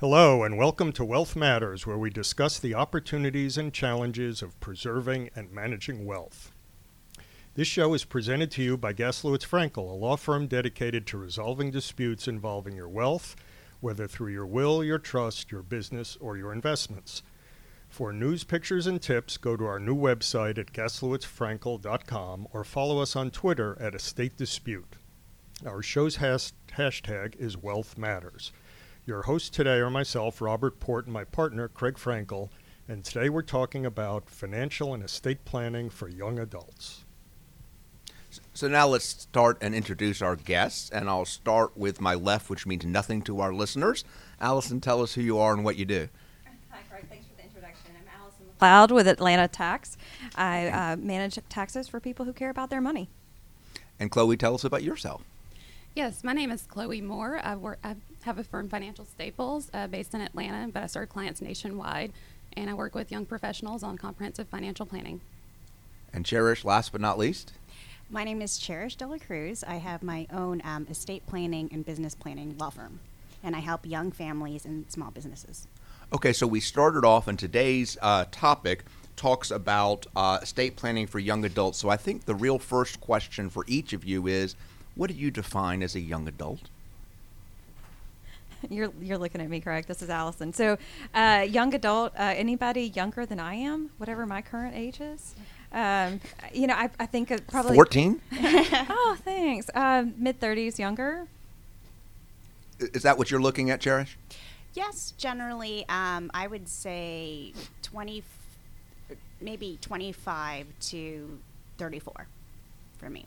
Hello, and welcome to Wealth Matters, where we discuss the opportunities and challenges of preserving and managing wealth. This show is presented to you by Gaslowitz Frankel, a law firm dedicated to resolving disputes involving your wealth, whether through your will, your trust, your business, or your investments. For news, pictures, and tips, go to our new website at gaslowitzfrankel.com or follow us on Twitter at Estate Dispute. Our show's has- hashtag is Wealth Matters. Your hosts today are myself, Robert Port, and my partner, Craig Frankel, and today we're talking about financial and estate planning for young adults. So now let's start and introduce our guests, and I'll start with my left, which means nothing to our listeners. Allison, tell us who you are and what you do. Hi, Craig. Thanks for the introduction. I'm Allison McLeod with Atlanta Tax. I uh, manage taxes for people who care about their money. And Chloe, tell us about yourself. Yes, my name is Chloe Moore. I, work, I have a firm, Financial Staples, uh, based in Atlanta, but I serve clients nationwide, and I work with young professionals on comprehensive financial planning. And Cherish, last but not least. My name is Cherish Dela Cruz. I have my own um, estate planning and business planning law firm, and I help young families and small businesses. Okay, so we started off, and today's uh, topic talks about uh, estate planning for young adults. So I think the real first question for each of you is what do you define as a young adult? You're, you're looking at me, Craig. This is Allison. So, uh, young adult, uh, anybody younger than I am, whatever my current age is. Um, you know, I, I think it probably 14? oh, thanks. Um, Mid 30s, younger. Is that what you're looking at, Cherish? Yes, generally, um, I would say 20, maybe 25 to 34 for me.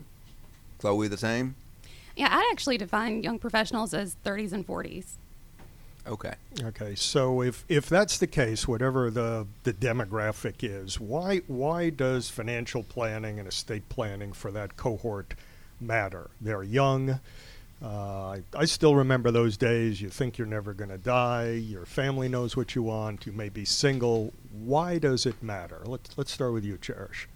Chloe, the same? Yeah, I actually define young professionals as 30s and 40s. Okay. Okay, so if, if that's the case, whatever the, the demographic is, why why does financial planning and estate planning for that cohort matter? They're young. Uh, I, I still remember those days. You think you're never going to die. Your family knows what you want. You may be single. Why does it matter? Let's let's start with you, Cherish.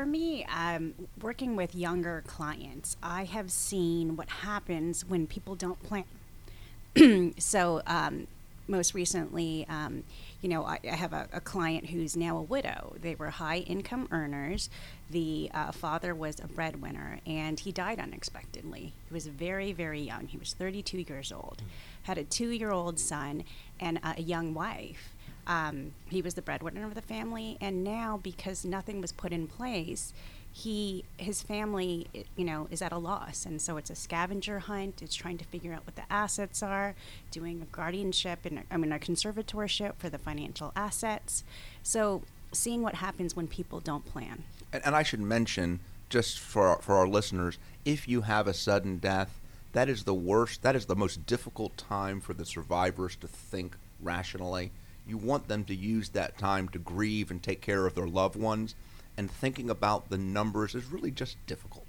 For me, um, working with younger clients, I have seen what happens when people don't plan. so, um, most recently, um, you know, I, I have a, a, client who's now a widow. They were high income earners. The uh, father was a breadwinner, and he died unexpectedly. He was very, very young. He was 32 years old, had a two year old son, and a young wife. Um, he was the breadwinner of the family, and now because nothing was put in place, he his family you know is at a loss. And so it's a scavenger hunt. It's trying to figure out what the assets are doing a guardianship and i mean a conservatorship for the financial assets. So seeing what happens when people don't plan. And, and i should mention just for for our listeners if you have a sudden death that is the worst that is the most difficult time for the survivors to think rationally you want them to use that time to grieve and take care of their loved ones and thinking about the numbers is really just difficult.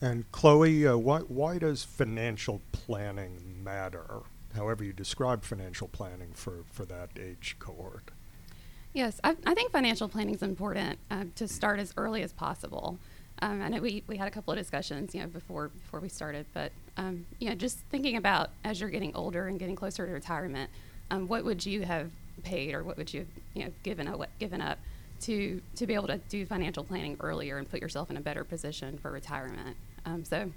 And Chloe, uh, why why does financial planning matter? However you describe financial planning for, for that age cohort. Yes, I, I think financial planning is important uh, to start as early as possible. Um, I know we, we had a couple of discussions, you know, before before we started, but um, you know, just thinking about as you're getting older and getting closer to retirement, um, what would you have paid or what would you have, you know given up given up to to be able to do financial planning earlier and put yourself in a better position for retirement. Um, so,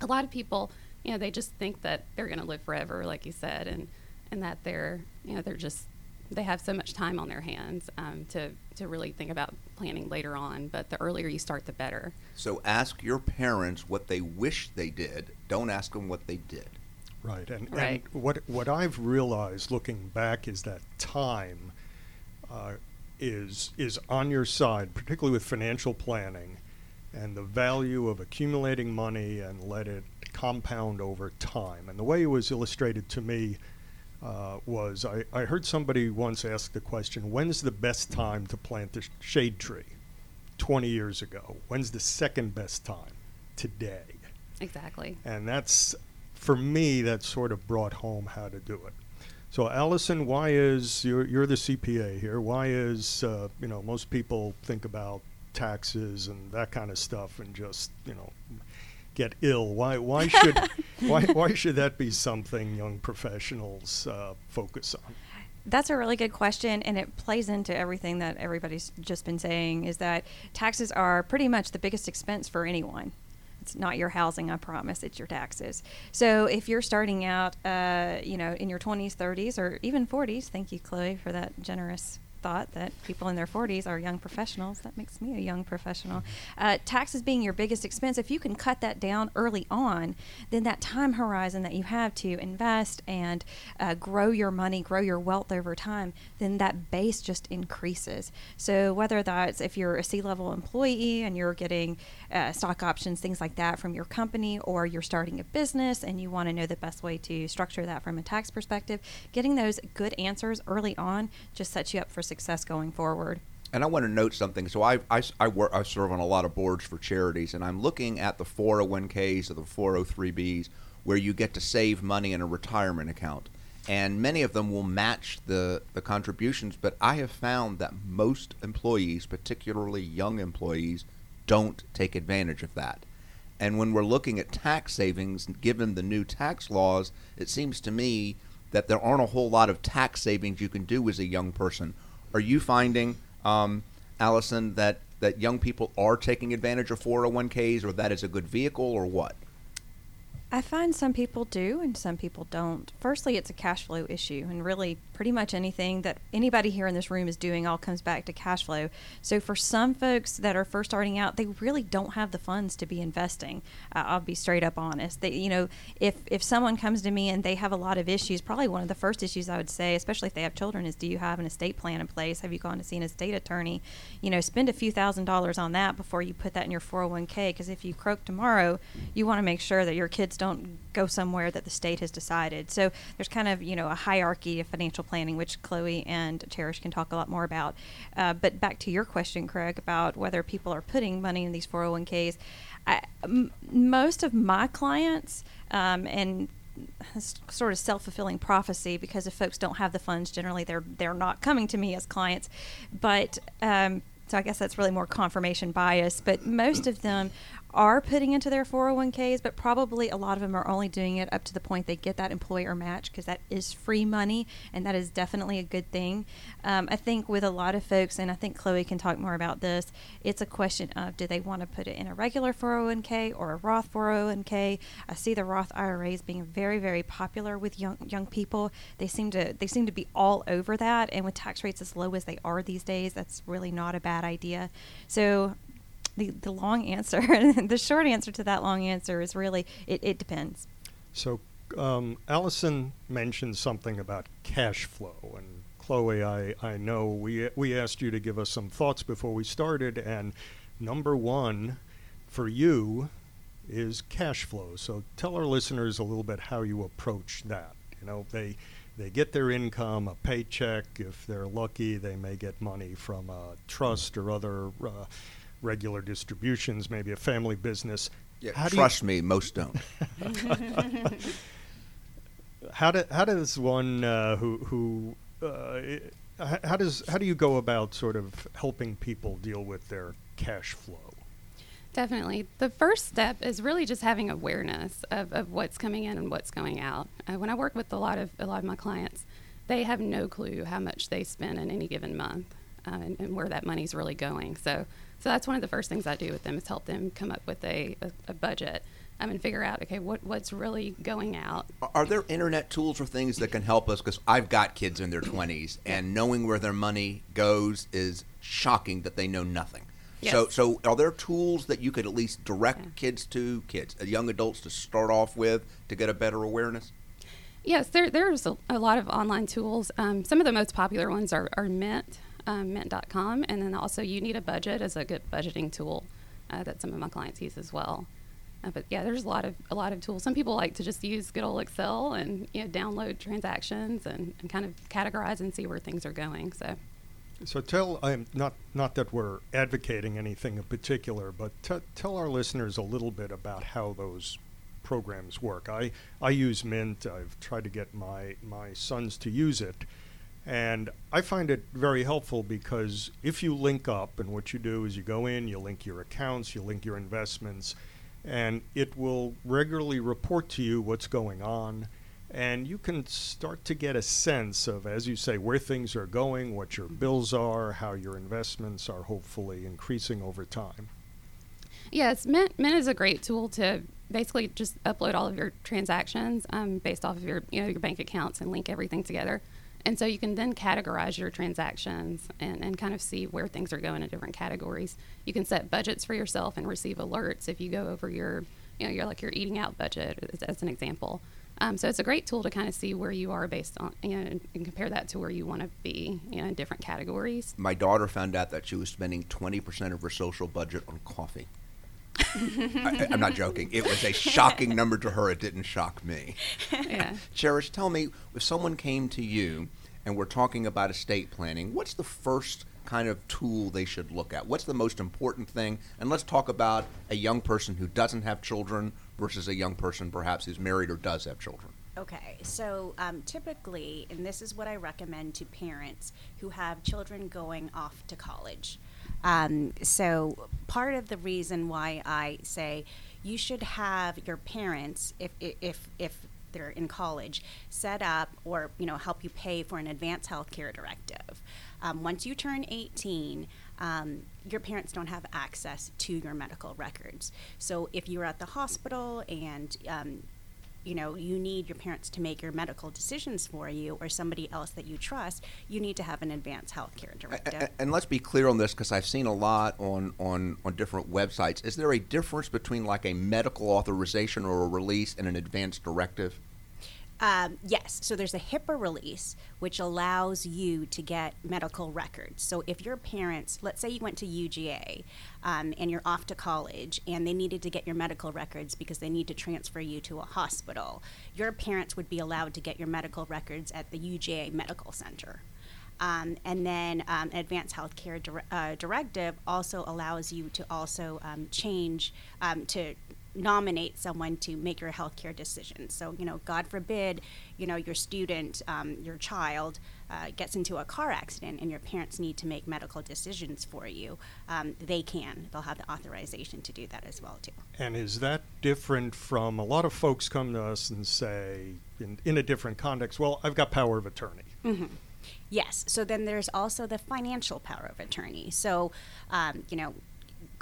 a lot of people, you know, they just think that they're going to live forever, like you said, and and that they're you know they're just they have so much time on their hands um, to to really think about planning later on. But the earlier you start, the better. So ask your parents what they wish they did. Don't ask them what they did. Right, and, right. and what what I've realized looking back is that time. Uh, is is on your side, particularly with financial planning, and the value of accumulating money and let it compound over time. And the way it was illustrated to me uh, was I, I heard somebody once ask the question, "When's the best time to plant a shade tree?" Twenty years ago. When's the second best time? Today. Exactly. And that's for me that sort of brought home how to do it. So, Allison, why is you're, you're the CPA here? Why is uh, you know most people think about taxes and that kind of stuff and just you know get ill. Why why should why why should that be something young professionals uh, focus on? That's a really good question, and it plays into everything that everybody's just been saying. Is that taxes are pretty much the biggest expense for anyone. It's not your housing, I promise. It's your taxes. So if you're starting out, uh, you know, in your 20s, 30s, or even 40s, thank you, Chloe, for that generous thought that people in their 40s are young professionals. That makes me a young professional. Uh, taxes being your biggest expense, if you can cut that down early on, then that time horizon that you have to invest and uh, grow your money, grow your wealth over time, then that base just increases. So whether that's if you're a C-level employee and you're getting uh, stock options, things like that from your company, or you're starting a business and you want to know the best way to structure that from a tax perspective, getting those good answers early on just sets you up for success going forward. And I want to note something. So I, I, I, work, I serve on a lot of boards for charities, and I'm looking at the 401ks or the 403bs where you get to save money in a retirement account. And many of them will match the, the contributions, but I have found that most employees, particularly young employees, don't take advantage of that. And when we're looking at tax savings, given the new tax laws, it seems to me that there aren't a whole lot of tax savings you can do as a young person. Are you finding, um, Allison, that, that young people are taking advantage of 401ks or that is a good vehicle or what? I find some people do and some people don't. Firstly, it's a cash flow issue, and really, pretty much anything that anybody here in this room is doing all comes back to cash flow. So, for some folks that are first starting out, they really don't have the funds to be investing. Uh, I'll be straight up honest. They, you know, if if someone comes to me and they have a lot of issues, probably one of the first issues I would say, especially if they have children, is do you have an estate plan in place? Have you gone to see an estate attorney? You know, spend a few thousand dollars on that before you put that in your 401k, because if you croak tomorrow, you want to make sure that your kids don't go somewhere that the state has decided. So there's kind of you know a hierarchy of financial planning, which Chloe and Cherish can talk a lot more about. Uh, but back to your question, Craig, about whether people are putting money in these 401ks. I, m- most of my clients um, and sort of self-fulfilling prophecy because if folks don't have the funds generally they're they're not coming to me as clients but um, so I guess that's really more confirmation bias but most of them are putting into their 401ks, but probably a lot of them are only doing it up to the point they get that employer match because that is free money and that is definitely a good thing. Um, I think with a lot of folks, and I think Chloe can talk more about this, it's a question of do they want to put it in a regular 401k or a Roth 401k? I see the Roth IRAs being very, very popular with young young people. They seem to they seem to be all over that, and with tax rates as low as they are these days, that's really not a bad idea. So the, the long answer, the short answer to that long answer is really it, it depends. So, um, Allison mentioned something about cash flow. And Chloe, I, I know we, we asked you to give us some thoughts before we started. And number one for you is cash flow. So, tell our listeners a little bit how you approach that. You know, they they get their income, a paycheck. If they're lucky, they may get money from a trust or other uh, regular distributions, maybe a family business. Yeah, how trust do me, most don't. how, do, how does one uh, who who uh, how does how do you go about sort of helping people deal with their cash flow? Definitely. The first step is really just having awareness of, of what's coming in and what's going out. Uh, when I work with a lot of a lot of my clients, they have no clue how much they spend in any given month uh, and, and, where that money's really going. So so that's one of the first things I do with them is help them come up with a, a, a budget um, and figure out okay what what's really going out. Are there internet tools or things that can help us? Because I've got kids in their twenties, and knowing where their money goes is shocking that they know nothing. Yes. So, so are there tools that you could at least direct yeah. kids to, kids, uh, young adults to start off with to get a better awareness? Yes, there, there's a, a lot of online tools. Um, some of the most popular ones are, are Mint um, mint.com. And then also, you need a budget as a good budgeting tool uh, that some of my clients use as well. Uh, but yeah, there's a lot of a lot of tools. Some people like to just use good old Excel and you know download transactions and, and kind of categorize and see where things are going. So. So tell I'm not not that we're advocating anything in particular, but t- tell our listeners a little bit about how those programs work. I I use Mint. I've tried to get my my sons to use it, and I find it very helpful because if you link up, and what you do is you go in, you link your accounts, you link your investments, and it will regularly report to you what's going on. And you can start to get a sense of, as you say, where things are going, what your bills are, how your investments are hopefully increasing over time. Yes, Mint, Mint is a great tool to basically just upload all of your transactions um, based off of your you know your bank accounts and link everything together. And so you can then categorize your transactions and, and kind of see where things are going in different categories. You can set budgets for yourself and receive alerts if you go over your, you know, your like your eating out budget as, as an example. Um, so it's a great tool to kind of see where you are based on, you know, and, and compare that to where you want to be, you know, in different categories. My daughter found out that she was spending 20% of her social budget on coffee. I, I'm not joking. It was a shocking number to her. It didn't shock me. Yeah. Cherish, tell me, if someone came to you and we're talking about estate planning, what's the first kind of tool they should look at? What's the most important thing? And let's talk about a young person who doesn't have children versus a young person perhaps who's married or does have children. Okay, so um, typically, and this is what I recommend to parents who have children going off to college. Um, so, part of the reason why I say you should have your parents, if, if, if they're in college, set up or you know help you pay for an advanced health care directive. Um, once you turn 18, um, your parents don't have access to your medical records. So if you're at the hospital and um, you know you need your parents to make your medical decisions for you or somebody else that you trust you need to have an advanced health care directive And, and let's be clear on this because I've seen a lot on, on, on different websites. Is there a difference between like a medical authorization or a release and an advanced directive? Um, yes, so there's a HIPAA release which allows you to get medical records. So if your parents, let's say you went to UGA um, and you're off to college and they needed to get your medical records because they need to transfer you to a hospital, your parents would be allowed to get your medical records at the UGA Medical Center. Um, and then um, an advanced healthcare dir- uh, directive also allows you to also um, change um, to nominate someone to make your healthcare decisions. So, you know, God forbid, you know, your student, um, your child uh, gets into a car accident and your parents need to make medical decisions for you. Um, they can. They'll have the authorization to do that as well, too. And is that different from a lot of folks come to us and say, in, in a different context, well, I've got power of attorney. Yes. So then there's also the financial power of attorney. So, um, you know,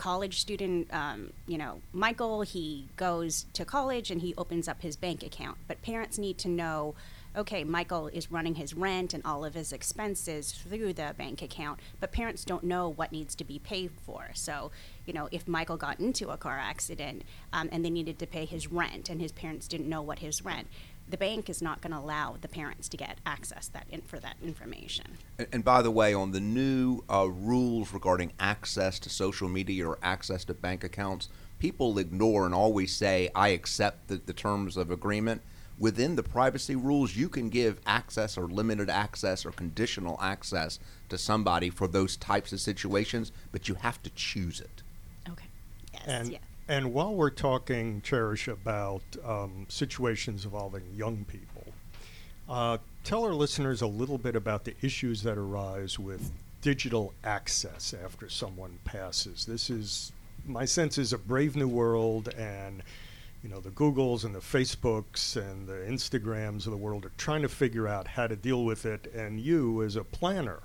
college student, um, you know, Michael, he goes to college and he opens up his bank account. But parents need to know okay, Michael is running his rent and all of his expenses through the bank account, but parents don't know what needs to be paid for. So, you know, if Michael got into a car accident um, and they needed to pay his rent and his parents didn't know what his rent, the bank is not going to allow the parents to get access that in, for that information. And, and by the way, on the new uh, rules regarding access to social media or access to bank accounts, people ignore and always say, I accept the, the terms of agreement. Within the privacy rules, you can give access or limited access or conditional access to somebody for those types of situations, but you have to choose it. Okay. Yes. And yeah. And while we're talking, Cherish, about um, situations involving young people, uh, tell our listeners a little bit about the issues that arise with digital access after someone passes. This is my sense is a brave new world, and you know the Googles and the Facebooks and the Instagrams of the world are trying to figure out how to deal with it, and you as a planner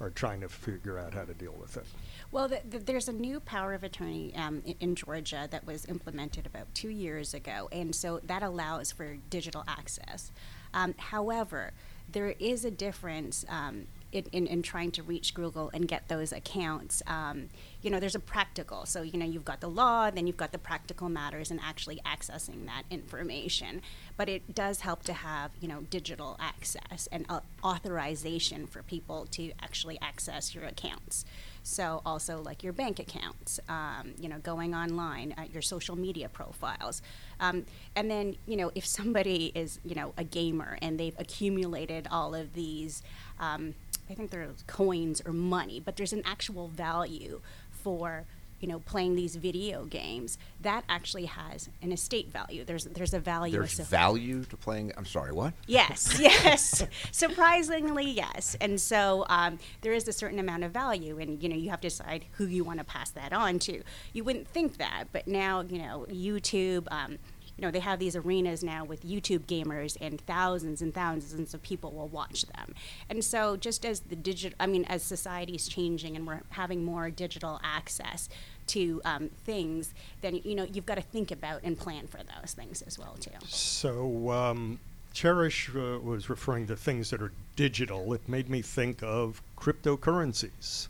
are trying to figure out how to deal with it. Well, the, the, there's a new power of attorney um, in, in Georgia that was implemented about two years ago, and so that allows for digital access. Um, however, there is a difference um, in, in, in trying to reach Google and get those accounts. Um, you know, there's a practical. So, you know, you've got the law, then you've got the practical matters and actually accessing that information. But it does help to have, you know, digital access and uh, authorization for people to actually access your accounts. So also like your bank accounts, um, you know, going online, uh, your social media profiles, um, and then you know if somebody is you know a gamer and they've accumulated all of these, um, I think they're coins or money, but there's an actual value for you know, playing these video games, that actually has an estate value. There's there's a value. There's value to playing. I'm sorry, what? Yes, yes. Surprisingly, yes. And so um, there is a certain amount of value, and you know you have to decide who you want to pass that on to. You wouldn't think that, but now you know YouTube. Um, you know they have these arenas now with YouTube gamers, and thousands and thousands of people will watch them. And so just as the digital, I mean, as society is changing and we're having more digital access to um, things, then you know you've got to think about and plan for those things as well too. So, um, Cherish uh, was referring to things that are digital. It made me think of cryptocurrencies.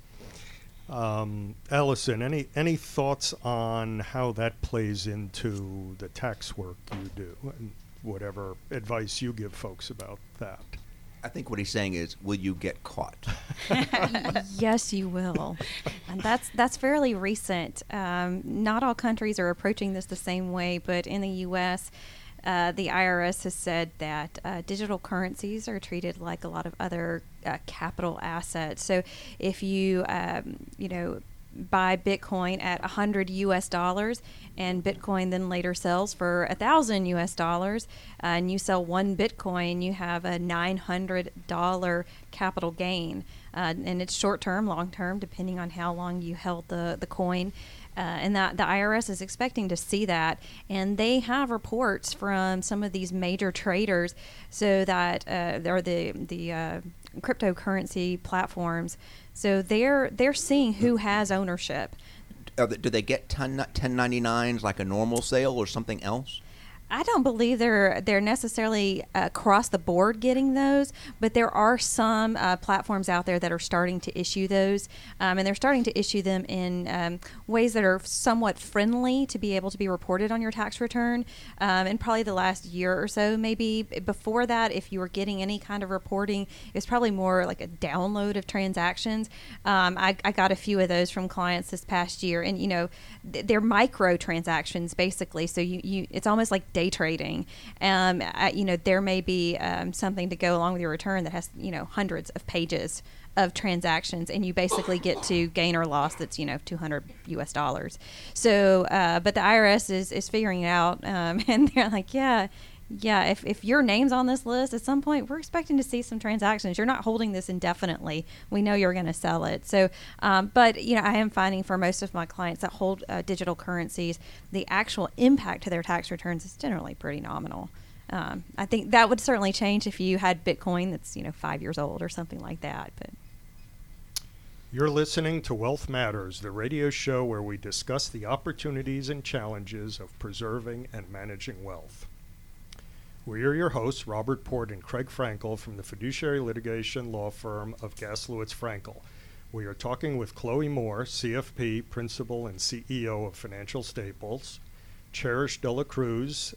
Um, Allison, any any thoughts on how that plays into the tax work you do, and whatever advice you give folks about that? I think what he's saying is, will you get caught? yes, you will, and that's that's fairly recent. Um, not all countries are approaching this the same way, but in the U.S., uh, the IRS has said that uh, digital currencies are treated like a lot of other uh, capital assets. So, if you um, you know buy Bitcoin at 100 US dollars and Bitcoin then later sells for a thousand US dollars uh, and you sell one Bitcoin, you have a $900 capital gain. Uh, and it's short term, long term, depending on how long you held the, the coin. Uh, and that the IRS is expecting to see that, and they have reports from some of these major traders, so that uh, or the the uh, cryptocurrency platforms, so they're they're seeing who has ownership. They- do they get 10, 1099s like a normal sale or something else? I don't believe they're they're necessarily across the board getting those, but there are some uh, platforms out there that are starting to issue those, um, and they're starting to issue them in um, ways that are somewhat friendly to be able to be reported on your tax return. Um, in probably the last year or so, maybe before that, if you were getting any kind of reporting, it was probably more like a download of transactions. Um, I, I got a few of those from clients this past year, and you know, th- they're micro transactions basically. So you, you it's almost like day trading. Um, I, you know, there may be um, something to go along with your return that has you know hundreds of pages of transactions, and you basically get to gain or loss that's you know 200 U.S. dollars. So, uh, but the IRS is is figuring it out, um, and they're like, yeah. Yeah, if, if your name's on this list at some point, we're expecting to see some transactions. You're not holding this indefinitely. We know you're going to sell it. So, um, but you know, I am finding for most of my clients that hold uh, digital currencies, the actual impact to their tax returns is generally pretty nominal. Um, I think that would certainly change if you had Bitcoin that's you know five years old or something like that. But You're listening to Wealth Matters, the radio show where we discuss the opportunities and challenges of preserving and managing wealth. We are your hosts, Robert Port and Craig Frankel from the fiduciary litigation law firm of Gaslowitz Frankel. We are talking with Chloe Moore, CFP, Principal and CEO of Financial Staples, Cherish Dela Cruz,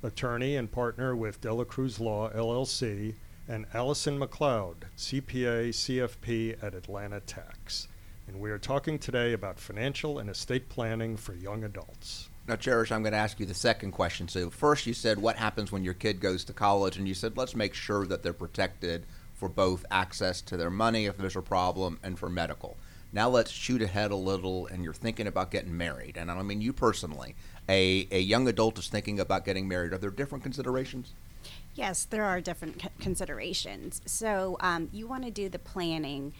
attorney and partner with Dela Cruz Law LLC, and Allison McLeod, CPA, CFP at Atlanta Tax. And we are talking today about financial and estate planning for young adults. Now, Cherish, I'm going to ask you the second question. So, first, you said what happens when your kid goes to college, and you said let's make sure that they're protected for both access to their money if there's a problem and for medical. Now, let's shoot ahead a little, and you're thinking about getting married. And I mean you personally. A, a young adult is thinking about getting married. Are there different considerations? Yes, there are different considerations. So um, you want to do the planning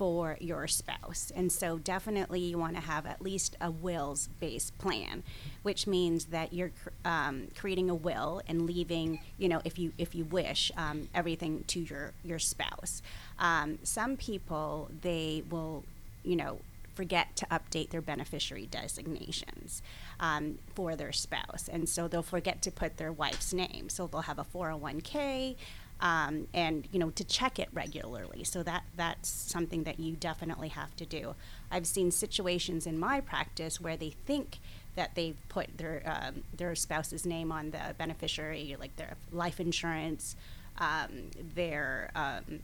for your spouse, and so definitely you want to have at least a wills-based plan, which means that you're um, creating a will and leaving, you know, if you if you wish, um, everything to your your spouse. Um, some people they will, you know, forget to update their beneficiary designations um, for their spouse. And so they'll forget to put their wife's name. So they'll have a 401k. Um, and you know to check it regularly. So that that's something that you definitely have to do. I've seen situations in my practice where they think that they've put their um, their spouse's name on the beneficiary like their life insurance um, their um,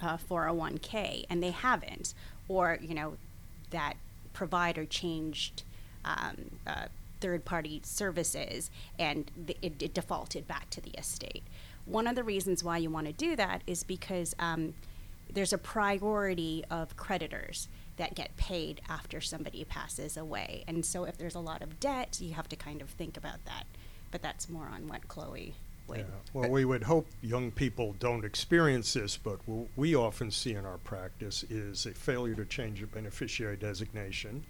uh, 401k and they haven't. Or you know that provider changed um, uh, third party services and it, it defaulted back to the estate one of the reasons why you want to do that is because um, there's a priority of creditors that get paid after somebody passes away. And so if there's a lot of debt, you have to kind of think about that. But that's more on what Chloe would. Yeah. Well, we would hope young people don't experience this, but what we often see in our practice is a failure to change a beneficiary designation.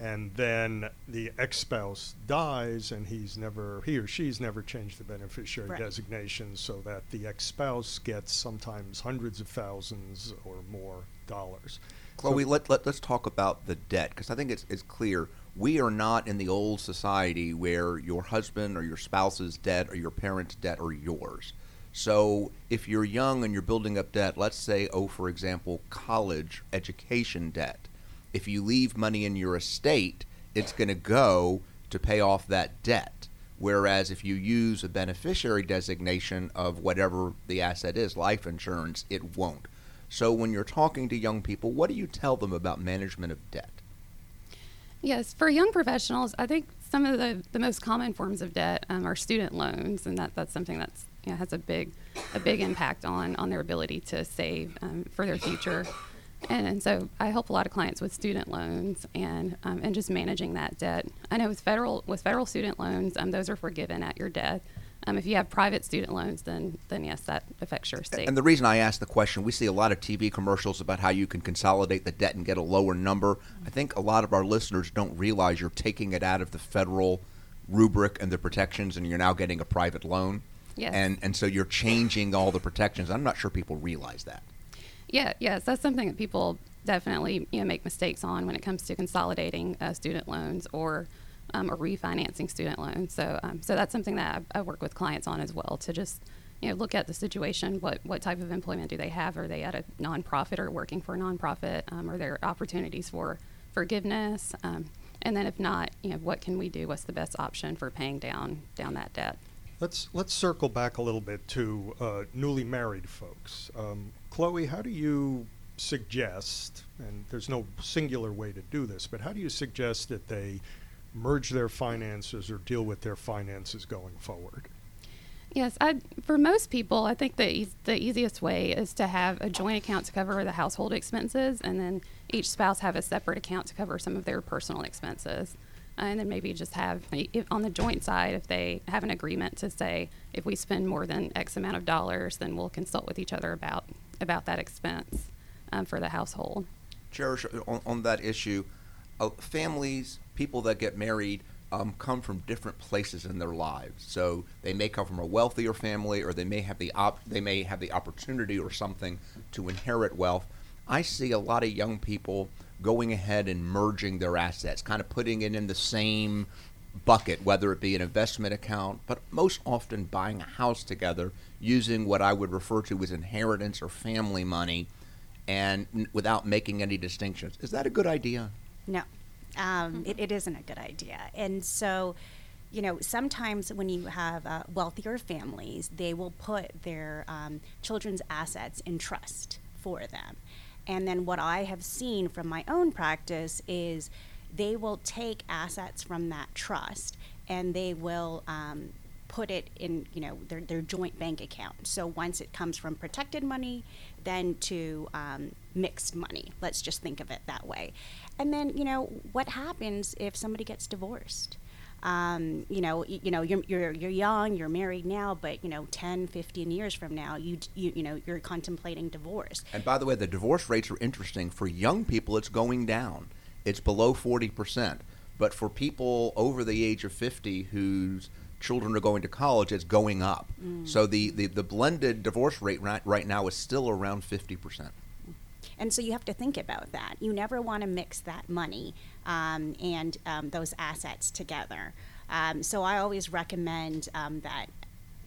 And then the ex-spouse dies, and he's never, he or she's never changed the beneficiary Right. designation, so that the ex-spouse gets sometimes hundreds of thousands or more dollars. Chloe, So- let, let, let's talk about the debt because I think it's, it's clear we are not in the old society where your husband or your spouse's debt or your parents' debt are yours. So if you're young and you're building up debt, let's say, oh, for example, college education debt, if you leave money in your estate, it's going to go to pay off that debt. Whereas if you use a beneficiary designation of whatever the asset is, life insurance, it won't. So when you're talking to young people, what do you tell them about management of debt? Yes, for young professionals, I think some of the, the most common forms of debt um, are student loans, and that, that's something that's you know, has a big a big impact on on their ability to save um, for their future. And, and so I help a lot of clients with student loans and um, and just managing that debt. I know with federal with federal student loans, um, those are forgiven at your death. Um, if you have private student loans, then then yes, that affects your state. And the reason I ask the question, we see a lot of TV commercials about how you can consolidate the debt and get a lower number. I think a lot of our listeners don't realize you're taking it out of the federal rubric and the protections, and you're now getting a private loan. Yes. And and so you're changing all the protections. I'm not sure people realize that. Yeah, yes, that's something that people definitely you know make mistakes on when it comes to consolidating uh, student loans or um, or refinancing student loans. So um, so that's something that I, I work with clients on as well to just you know look at the situation. What what type of employment do they have? Are they at a nonprofit or working for a nonprofit? Um, are there opportunities for forgiveness? Um, and then if not, you know what can we do? What's the best option for paying down down that debt? Let's let's circle back a little bit to uh, newly married folks. Um, Chloe, how do you suggest? And there's no singular way to do this, but how do you suggest that they merge their finances or deal with their finances going forward? Yes, I, for most people, I think the eas- the easiest way is to have a joint account to cover the household expenses, and then each spouse have a separate account to cover some of their personal expenses, and then maybe just have on the joint side if they have an agreement to say if we spend more than X amount of dollars, then we'll consult with each other about about that expense um, for the household. Cherish, on, on that issue, uh, families, people that get married, um, come from different places in their lives. So they may come from a wealthier family, or they may have the op- they may have the opportunity or something to inherit wealth. I see a lot of young people going ahead and merging their assets, kind of putting it in the same bucket, whether it be an investment account, but most often buying a house together using what I would refer to as inheritance or family money and without making any distinctions. Is that a good idea? No, um, it, it isn't a good idea. And so, you know, sometimes when you have uh, wealthier families, they will put their um, children's assets in trust for them. And then what I have seen from my own practice is they will take assets from that trust and they will um, put it in you know their, their joint bank account. So once it comes from protected money then to um, mixed money. Let's just think of it that way. And then you know what happens if somebody gets divorced um, you know y- you know you're, you're you're young you're married now but you know 10 15 years from now you, you, you know, you're contemplating divorce And by the way, the divorce rates are interesting. For young people, it's going down. It's below 40%. But for people over the age of 50 whose children are going to college, it's going up. So the, the, the blended divorce rate right, right now is still around 50%. And so you have to think about that. You never want to mix that money um, and um, those assets together. Um, so I always recommend um, that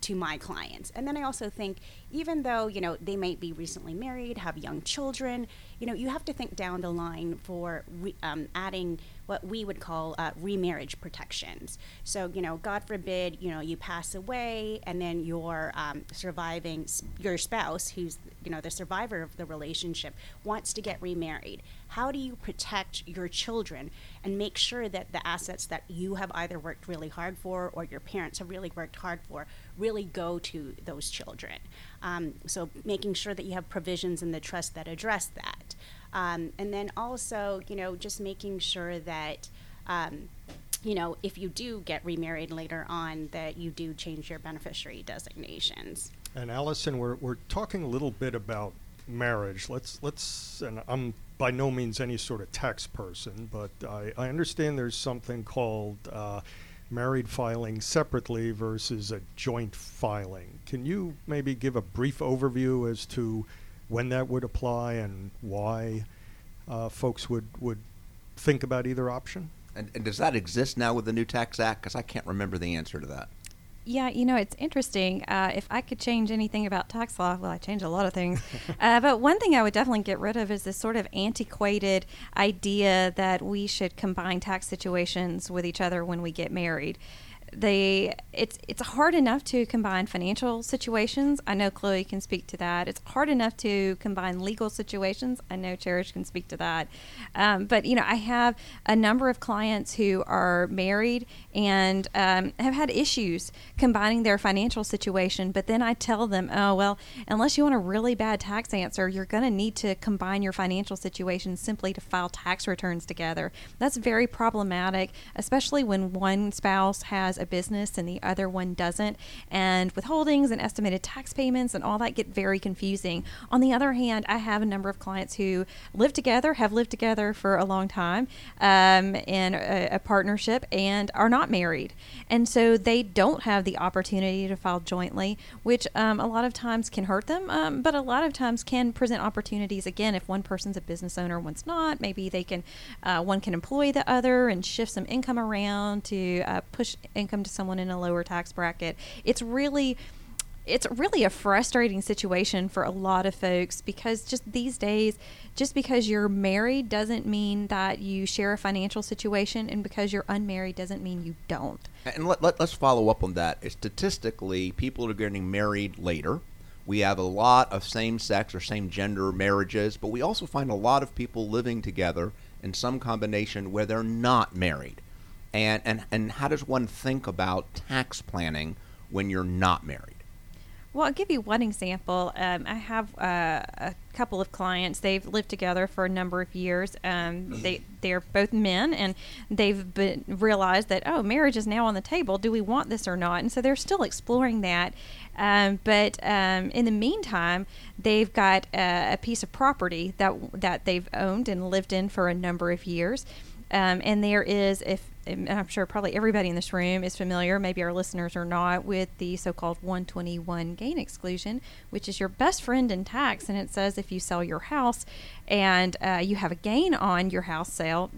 to my clients. And then I also think, even though you know they might be recently married, have young children, you know, you have to think down the line for re- um, adding what we would call uh, remarriage protections. So you know, God forbid, you know, you pass away, and then your um, surviving your spouse, who's you know the survivor of the relationship, wants to get remarried. How do you protect your children and make sure that the assets that you have either worked really hard for or your parents have really worked hard for really go to those children. Um, so making sure that you have provisions in the trust that address that. Um, and then also, you know, just making sure that, um, you know, if you do get remarried later on, that you do change your beneficiary designations. And Allison, we're, we're talking a little bit about marriage. Let's let's and I'm by no means any sort of tax person, but I, I understand there's something called uh, married filing separately versus a joint filing. Can you maybe give a brief overview as to when that would apply and why uh, folks would would think about either option? And, and does that exist now with the new tax act? Because I can't remember the answer to that. Yeah, you know, it's interesting. Uh, if I could change anything about tax law, well, I change a lot of things. uh, but one thing I would definitely get rid of is this sort of antiquated idea that we should combine tax situations with each other when we get married they it's it's hard enough to combine financial situations. I know Chloe can speak to that. It's hard enough to combine legal situations. I know Cherish can speak to that. Um, but you know, I have a number of clients who are married and um, have had issues combining their financial situation. But then I tell them, oh well, unless you want a really bad tax answer, you're going to need to combine your financial situation simply to file tax returns together. That's very problematic, especially when one spouse has a business and the other one doesn't. And withholdings and estimated tax payments and all that get very confusing. On the other hand, I have a number of clients who live together, have lived together for a long time um, in a, a partnership, and are not married. And so they don't have the opportunity to file jointly, which um, a lot of times can hurt them, um, but a lot of times can present opportunities. Again, if one person's a business owner, one's not, maybe they can, uh, one can employ the other and shift some income around to uh, push income income to someone in a lower tax bracket. It's really it's really a frustrating situation for a lot of folks because just these days just because you're married doesn't mean that you share a financial situation and because you're unmarried doesn't mean you don't. And let, let, us follow up on that. Statistically people are getting married later. We have a lot of same-sex or same-gender marriages but we also find a lot of people living together in some combination where they're not married and, and, and how does one think about tax planning when you're not married? Well, I'll give you one example. Um, I have uh, a couple of clients. They've lived together for a number of years. Um, they they're both men, and they've been, realized that oh, marriage is now on the table. Do we want this or not? And so they're still exploring that. Um, but um, in the meantime, they've got a, a, piece of property that that they've owned and lived in for a number of years. Um, and there is, if I'm sure probably everybody in this room is familiar, maybe our listeners are not, with the so called 121 gain exclusion, which is your best friend in tax. And it says if you sell your house and uh, you have a gain on your house sale,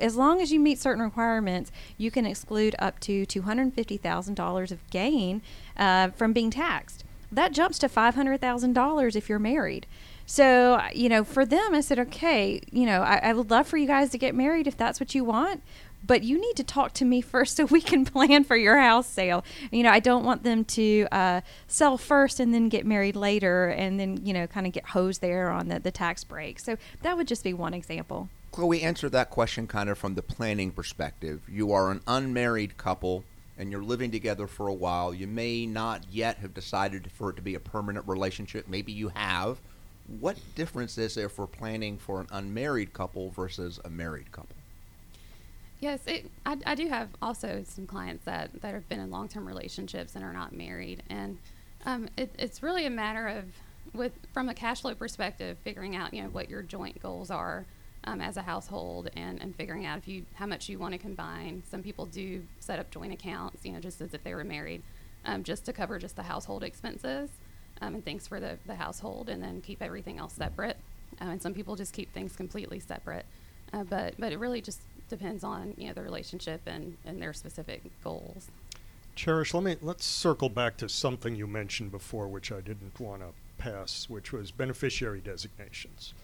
as long as you meet certain requirements, you can exclude up to $250,000 of gain uh, from being taxed. That jumps to $500,000 if you're married. So, you know, for them, I said, okay, you know, I, I would love for you guys to get married if that's what you want but you need to talk to me first so we can plan for your house sale. You know, I don't want them to uh, sell first and then get married later and then, you know, kind of get hosed there on the, the tax break. So that would just be one example. Chloe, answer that question kind of from the planning perspective. You are an unmarried couple and you're living together for a while. You may not yet have decided for it to be a permanent relationship. Maybe you have. What difference is there for planning for an unmarried couple versus a married couple? Yes, it, I, I do have also some clients that, that have been in long term relationships and are not married. And um, it, it's really a matter of, with from a cash flow perspective, figuring out you know what your joint goals are um, as a household and, and figuring out if you how much you want to combine. Some people do set up joint accounts, you know, just as if they were married, um, just to cover just the household expenses um, and things for the, the household, and then keep everything else separate. Um, and some people just keep things completely separate. Uh, but but it really just depends on you know the relationship and, and their specific goals. Cherish, let me let's circle back to something you mentioned before, which I didn't want to pass, which was beneficiary designations.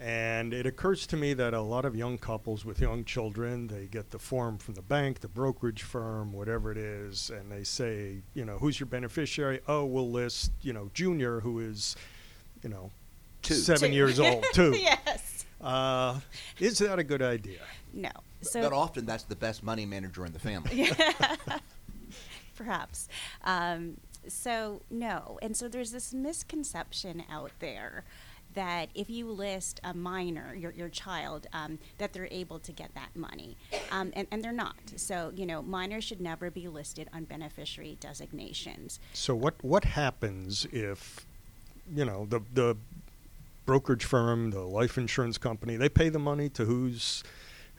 And it occurs to me that a lot of young couples with young children, they get the form from the bank, the brokerage firm, whatever it is, and they say, you know, who's your beneficiary? Oh, we'll list, you know, Junior, who is, you know, two. seven two. years old, too. yes. Uh, is that a good idea? No. So but often that's the best money manager in the family. perhaps. Um, so no, and so there's this misconception out there that if you list a minor, your, your child, um, that they're able to get that money. Um, and, and they're not. So, you know, minors should never be listed on beneficiary designations. So what what happens if you know the the brokerage firm, the life insurance company, they pay the money to who's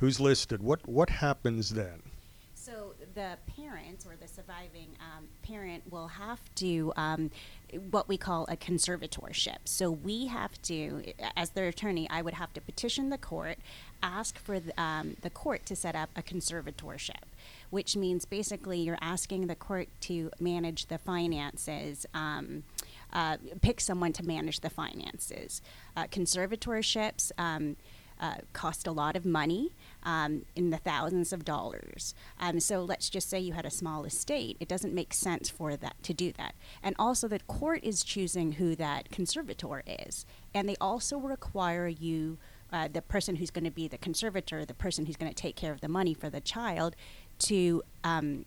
who's listed. What what happens then? So the parent or the surviving um, parent will have to um, what we call a conservatorship. So we have to, as their attorney, I would have to petition the court, ask for the, um, the court to set up a conservatorship, which means basically you're asking the court to manage the finances. Um, uh, pick someone to manage the finances. Uh, conservatorships um, uh, cost a lot of money um, in the thousands of dollars. Um, so let's just say you had a small estate. It doesn't make sense for that to do that. And also, the court is choosing who that conservator is, and they also require you. Uh, the person who's going to be the conservator, the person who's going to take care of the money for the child, to um,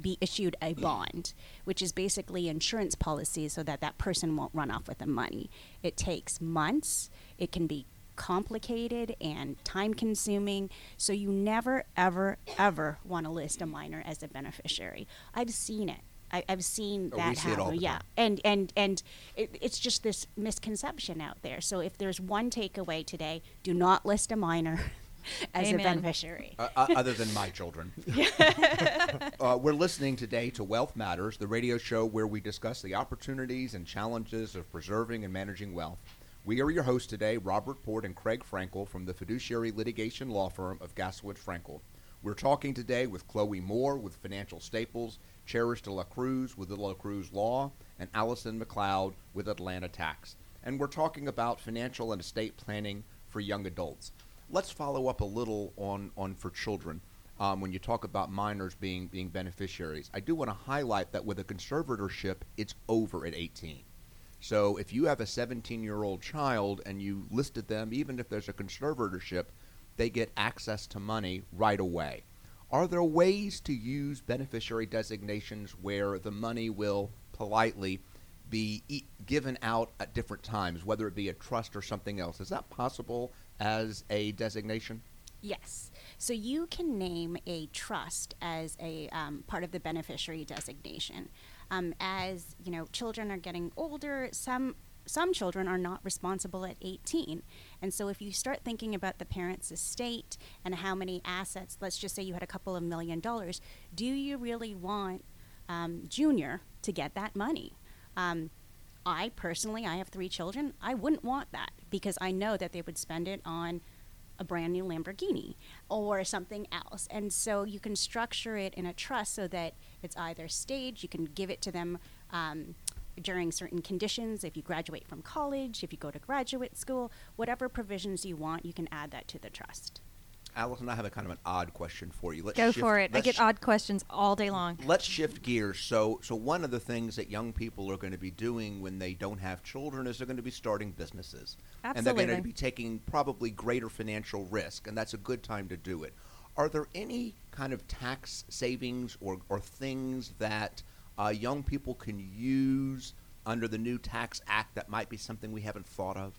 be issued a bond, which is basically insurance policy so that that person won't run off with the money. It takes months. It can be complicated and time consuming. So you never, ever, ever want to list a minor as a beneficiary. I've seen it. I, have seen Oh, we that see it all happen. the yeah, time. and and and it, it's just this misconception out there. So if there's one takeaway today, do not list a minor as Amen. a beneficiary. uh, uh, other than my children. uh, we're listening today to Wealth Matters, the radio show where we discuss the opportunities and challenges of preserving and managing wealth. We are your hosts today, Robert Port and Craig Frankel from the fiduciary litigation law firm of Gaslowitz Frankel. We're talking today with Chloe Moore with Financial Staples, Cherish de la Cruz with De La Cruz Law, and Allison McLeod with Atlanta Tax. And we're talking about financial and estate planning for young adults. Let's follow up a little on, on for children. Um, when you talk about minors being being beneficiaries, I do want to highlight that with a conservatorship, it's over at 18. So if you have a 17 year old child and you listed them, even if there's a conservatorship, they get access to money right away. Are there ways to use beneficiary designations where the money will politely be e- given out at different times, whether it be a trust or something else? Is that possible as a designation? Yes. So you can name a trust as a um, part of the beneficiary designation. Um, as you know, children are getting older. Some some children are not responsible at 18, and so if you start thinking about the parent's estate and how many assets, let's just say you had a couple of million dollars, do you really want um, Junior to get that money? Um, I personally, I have three children. I wouldn't want that because I know that they would spend it on a brand new Lamborghini or something else. And so you can structure it in a trust so that it's either staged, you can give it to them um, during certain conditions. If you graduate from college, if you go to graduate school, whatever provisions you want, you can add that to the trust. Allison, I have a kind of an odd question for you. Let's Go shift- for it. I get sh- odd questions all day long. Let's shift gears. So, so one of the things that young people are going to be doing when they don't have children is they're going to be starting businesses, and they're going to be taking probably greater financial risk, and that's a good time to do it. Are there any kind of tax savings or, or things that uh, young people can use under the new tax act that might be something we haven't thought of?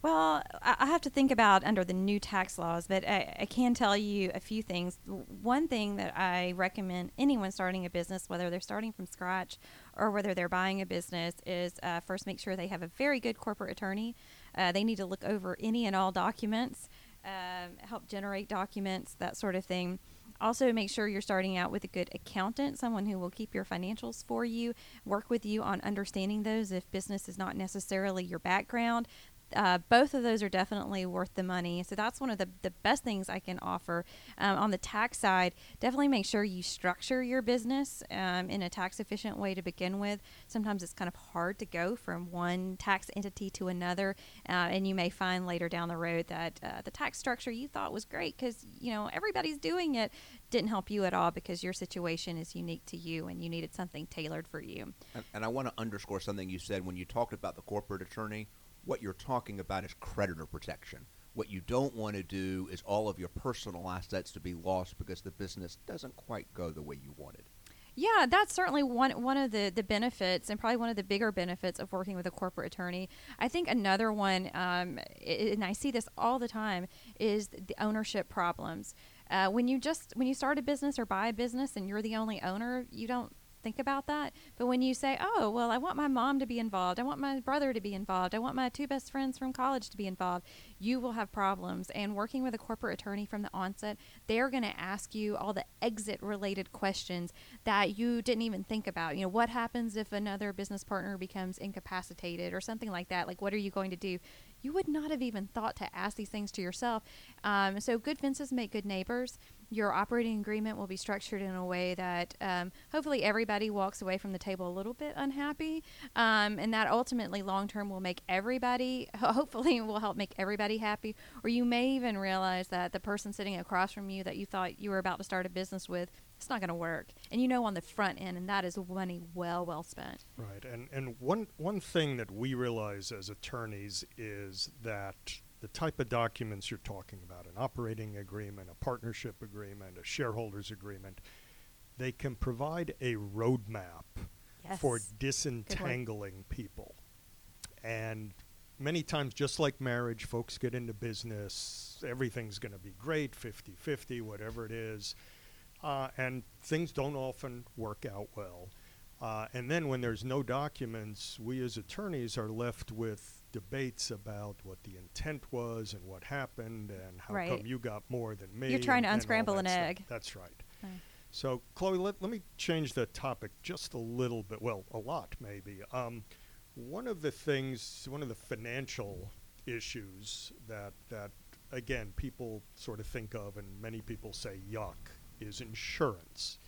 Well, I have to think about under the new tax laws, but I, I can tell you a few things. One thing that I recommend anyone starting a business, whether they're starting from scratch or whether they're buying a business, is uh, first make sure they have a very good corporate attorney. Uh, they need to look over any and all documents, um, help generate documents, that sort of thing. Also, make sure you're starting out with a good accountant, someone who will keep your financials for you, work with you on understanding those if business is not necessarily your background uh, both of those are definitely worth the money. So that's one of the, the best things I can offer. Um, on the tax side, definitely make sure you structure your business um, in a tax efficient way to begin with. Sometimes it's kind of hard to go from one tax entity to another, uh, and you may find later down the road that uh, the tax structure you thought was great because you know everybody's doing it didn't help you at all because your situation is unique to you and you needed something tailored for you. And, and I want to underscore something you said when you talked about the corporate attorney. What you're talking about is creditor protection. What you don't want to do is all of your personal assets to be lost because the business doesn't quite go the way you wanted. Yeah, that's certainly one one of the, the benefits, and probably one of the bigger benefits of working with a corporate attorney. I think another one, um, and I see this all the time, is the ownership problems. Uh, when you just when you start a business or buy a business and you're the only owner, you don't think about that. But when you say, "Oh, well, I want my mom to be involved. I want my brother to be involved. I want my two best friends from college to be involved," you will have problems. And working with a corporate attorney from the onset, they're going to ask you all the exit related questions that you didn't even think about. You know, what happens if another business partner becomes incapacitated or something like that? Like, what are you going to do? You would not have even thought to ask these things to yourself. Um, so, good fences make good neighbors. Your operating agreement will be structured in a way that um, hopefully everybody walks away from the table a little bit unhappy, um, and that ultimately long term will make everybody, hopefully, will help make everybody happy. Or you may even realize that the person sitting across from you that you thought you were about to start a business with, it's not going to work, and you know on the front end, and that is money well well spent. Right, and and one one thing that we realize as attorneys is that the type of documents you're talking about, an operating agreement, a partnership agreement, a shareholders agreement, they can provide a roadmap for disentangling people. And many times, just like marriage, folks get into business, everything's going to be great, 50 50, whatever it is. Uh, and things don't often work out well. Uh, and then when there's no documents, we as attorneys are left with debates about what the intent was and what happened and how Right. come you got more than me. You're trying and- to unscramble an stuff. egg. That's right. Right. So, Chloe, let, let me change the topic just a little bit. Well, a lot, maybe. Um, one of the things, one of the financial issues that, that, again, people sort of think of and many people say yuck is insurance.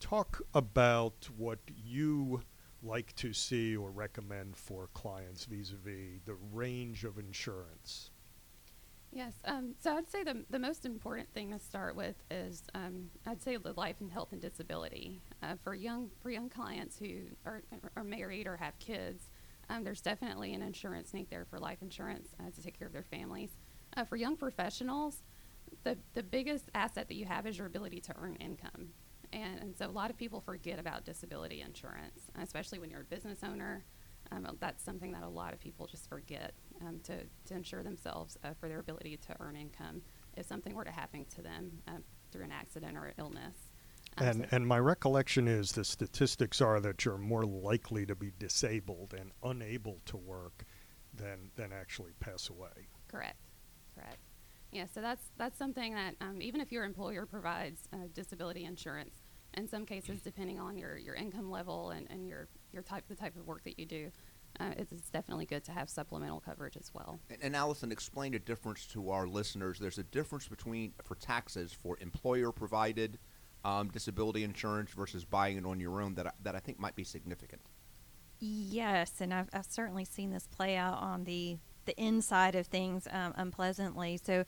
Talk about what you like to see or recommend for clients vis a vis the range of insurance. Yes. Um, so I'd say the, the most important thing to start with is um, I'd say the life and health and disability uh, for young for young clients who are, are married or have kids. Um, there's definitely an insurance need there for life insurance uh, to take care of their families. Uh, for young professionals, the the biggest asset that you have is your ability to earn income, and, and so a lot of people forget about disability insurance, especially when you're a business owner. Um, that's something that a lot of people just forget um, to, to insure themselves uh, for their ability to earn income if something were to happen to them uh, through an accident or illness. Um, And, so- and my recollection is the statistics are that you're more likely to be disabled and unable to work than, than actually pass away. Correct. Correct. Yeah, so that's that's something that um, even if your employer provides uh, disability insurance, in some cases, depending on your, your income level and, and your, your type the type of work that you do, uh, it's, it's definitely good to have supplemental coverage as well. And, and Allison, explain a difference to our listeners. There's a difference between for taxes for employer-provided um, disability insurance versus buying it on your own that I, that I think might be significant. Yes, and I've, I've certainly seen this play out on the the inside of things um, unpleasantly. So,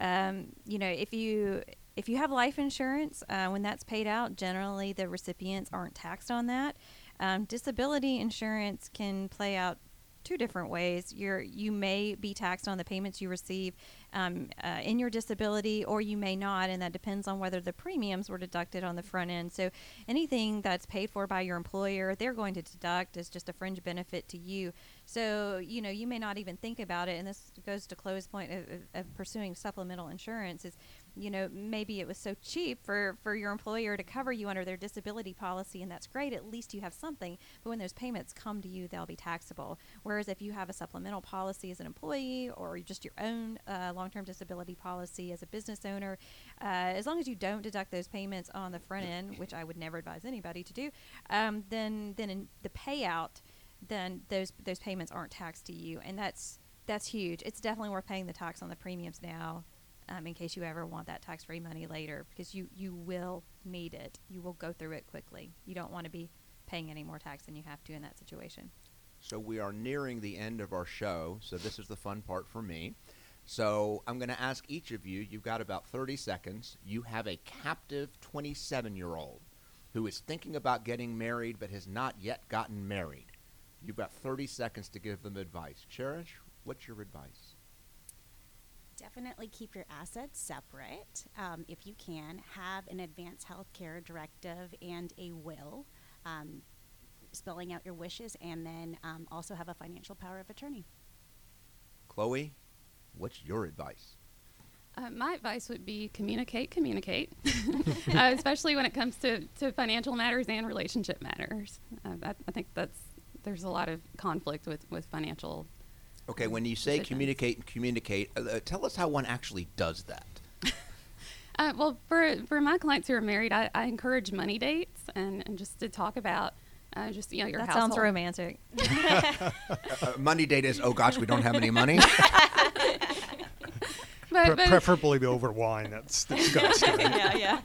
um, you know, if you if you have life insurance, uh, when that's paid out, generally the recipients aren't taxed on that. Um, disability insurance can play out two different ways. You're you may be taxed on the payments you receive um, uh, in your disability, or you may not, and that depends on whether the premiums were deducted on the front end. So anything that's paid for by your employer, they're going to deduct as just a fringe benefit to you. So you know you may not even think about it, and this goes to Chloe's point of, of, of pursuing supplemental insurance. Is you know maybe it was so cheap for for your employer to cover you under their disability policy, and that's great. At least you have something. But when those payments come to you, they'll be taxable. Whereas if you have a supplemental policy as an employee or just your own uh, long-term disability policy as a business owner, uh, as long as you don't deduct those payments on the front end, which I would never advise anybody to do, um, then then in the payout, then those those payments aren't taxed to you, and that's that's huge. It's definitely worth paying the tax on the premiums now. Um, in case you ever want that tax-free money later, because you, you will need it. You will go through it quickly. You don't want to be paying any more tax than you have to in that situation. So we are nearing the end of our show. So this is the fun part for me. So I'm going to ask each of you. You've got about 30 seconds. You have a captive 27-year-old who is thinking about getting married but has not yet gotten married. You've got 30 seconds to give them advice. Cherish, what's your advice? Definitely keep your assets separate um, if you can. Have an advanced health care directive and a will, um, spelling out your wishes, and then um, also have a financial power of attorney. Chloe, what's your advice? Uh, my advice would be communicate, communicate, uh, especially when it comes to, to financial matters and relationship matters. Uh, I, I think that's there's a lot of conflict with, with financial. Okay, when you say decisions. communicate and communicate, uh, uh, tell us how one actually does that. Uh, well, for for my clients who are married, I, I encourage money dates and, and just to talk about uh, just you know your that household. sounds romantic. Uh, money date is, oh gosh, we don't have any money. But, Pre- but, preferably over wine. That's disgusting. yeah, yeah.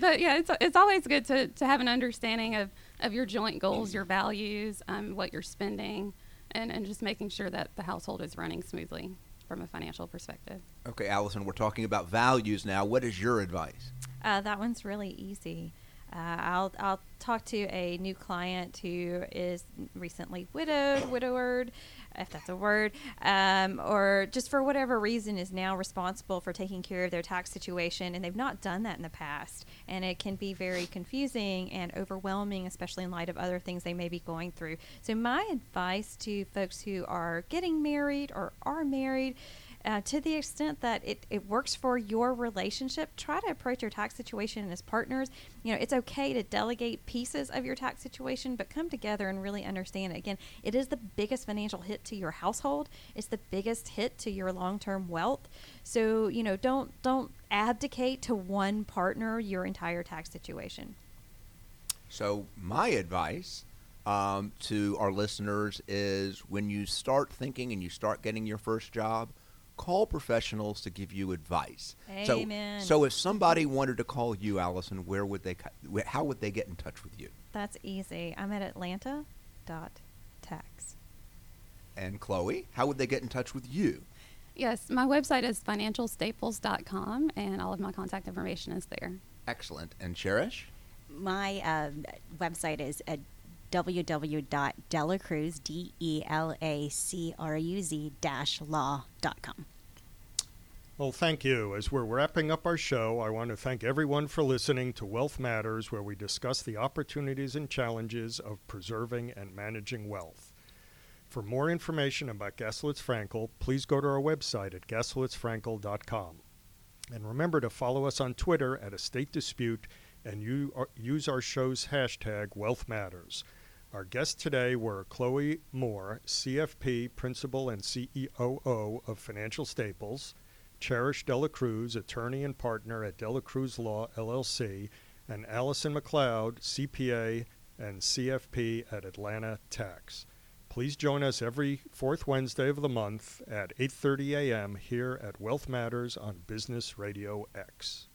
but yeah, it's it's always good to, to have an understanding of, of your joint goals, your values, um, what you're spending, and, and just making sure that the household is running smoothly from a financial perspective. okay, Allison, we're talking about values now. What is your advice? Uh, that one's really easy. Uh, I'll I'll talk to a new client who is recently widowed, widowered, if that's a word, um, or just for whatever reason is now responsible for taking care of their tax situation, and they've not done that in the past, and it can be very confusing and overwhelming, especially in light of other things they may be going through. So my advice to folks who are getting married or are married uh, to the extent that it, it works for your relationship, try to approach your tax situation as partners. You know, it's okay to delegate pieces of your tax situation, but come together and really understand it. Again, it is the biggest financial hit to your household. It's the biggest hit to your long-term wealth. So, you know, don't don't abdicate to one partner your entire tax situation. So, my advice um, to our listeners is when you start thinking and you start getting your first job, call professionals to give you advice. Amen. So, so if somebody wanted to call you, Allison, where would they? How would they get in touch with you? That's easy. I'm at Atlanta dot tax. And Chloe, how would they get in touch with you? Yes, my website is financialstaples.com, and all of my contact information is there. Excellent. And Cherish? My uh, website is uh, www.delacruz, D E L A C R U Z dash law.com. Well, thank you. As we're wrapping up our show, I want to thank everyone for listening to Wealth Matters, where we discuss the opportunities and challenges of preserving and managing wealth. For more information about Gaslowitz Frankel, please go to our website at gaslowitzfrankel.com. And remember to follow us on Twitter at Estate Dispute and uh, use our show's hashtag Wealth Matters. Our guests today were Chloe Moore, CFP Principal and CEOO of Financial Staples, Cherish Dela Cruz, attorney and partner at Dela Cruz Law LLC, and Allison McLeod, CPA and CFP at Atlanta Tax. Please join us every fourth Wednesday of the month at 8:30 a.m. here at Wealth Matters on Business Radio X.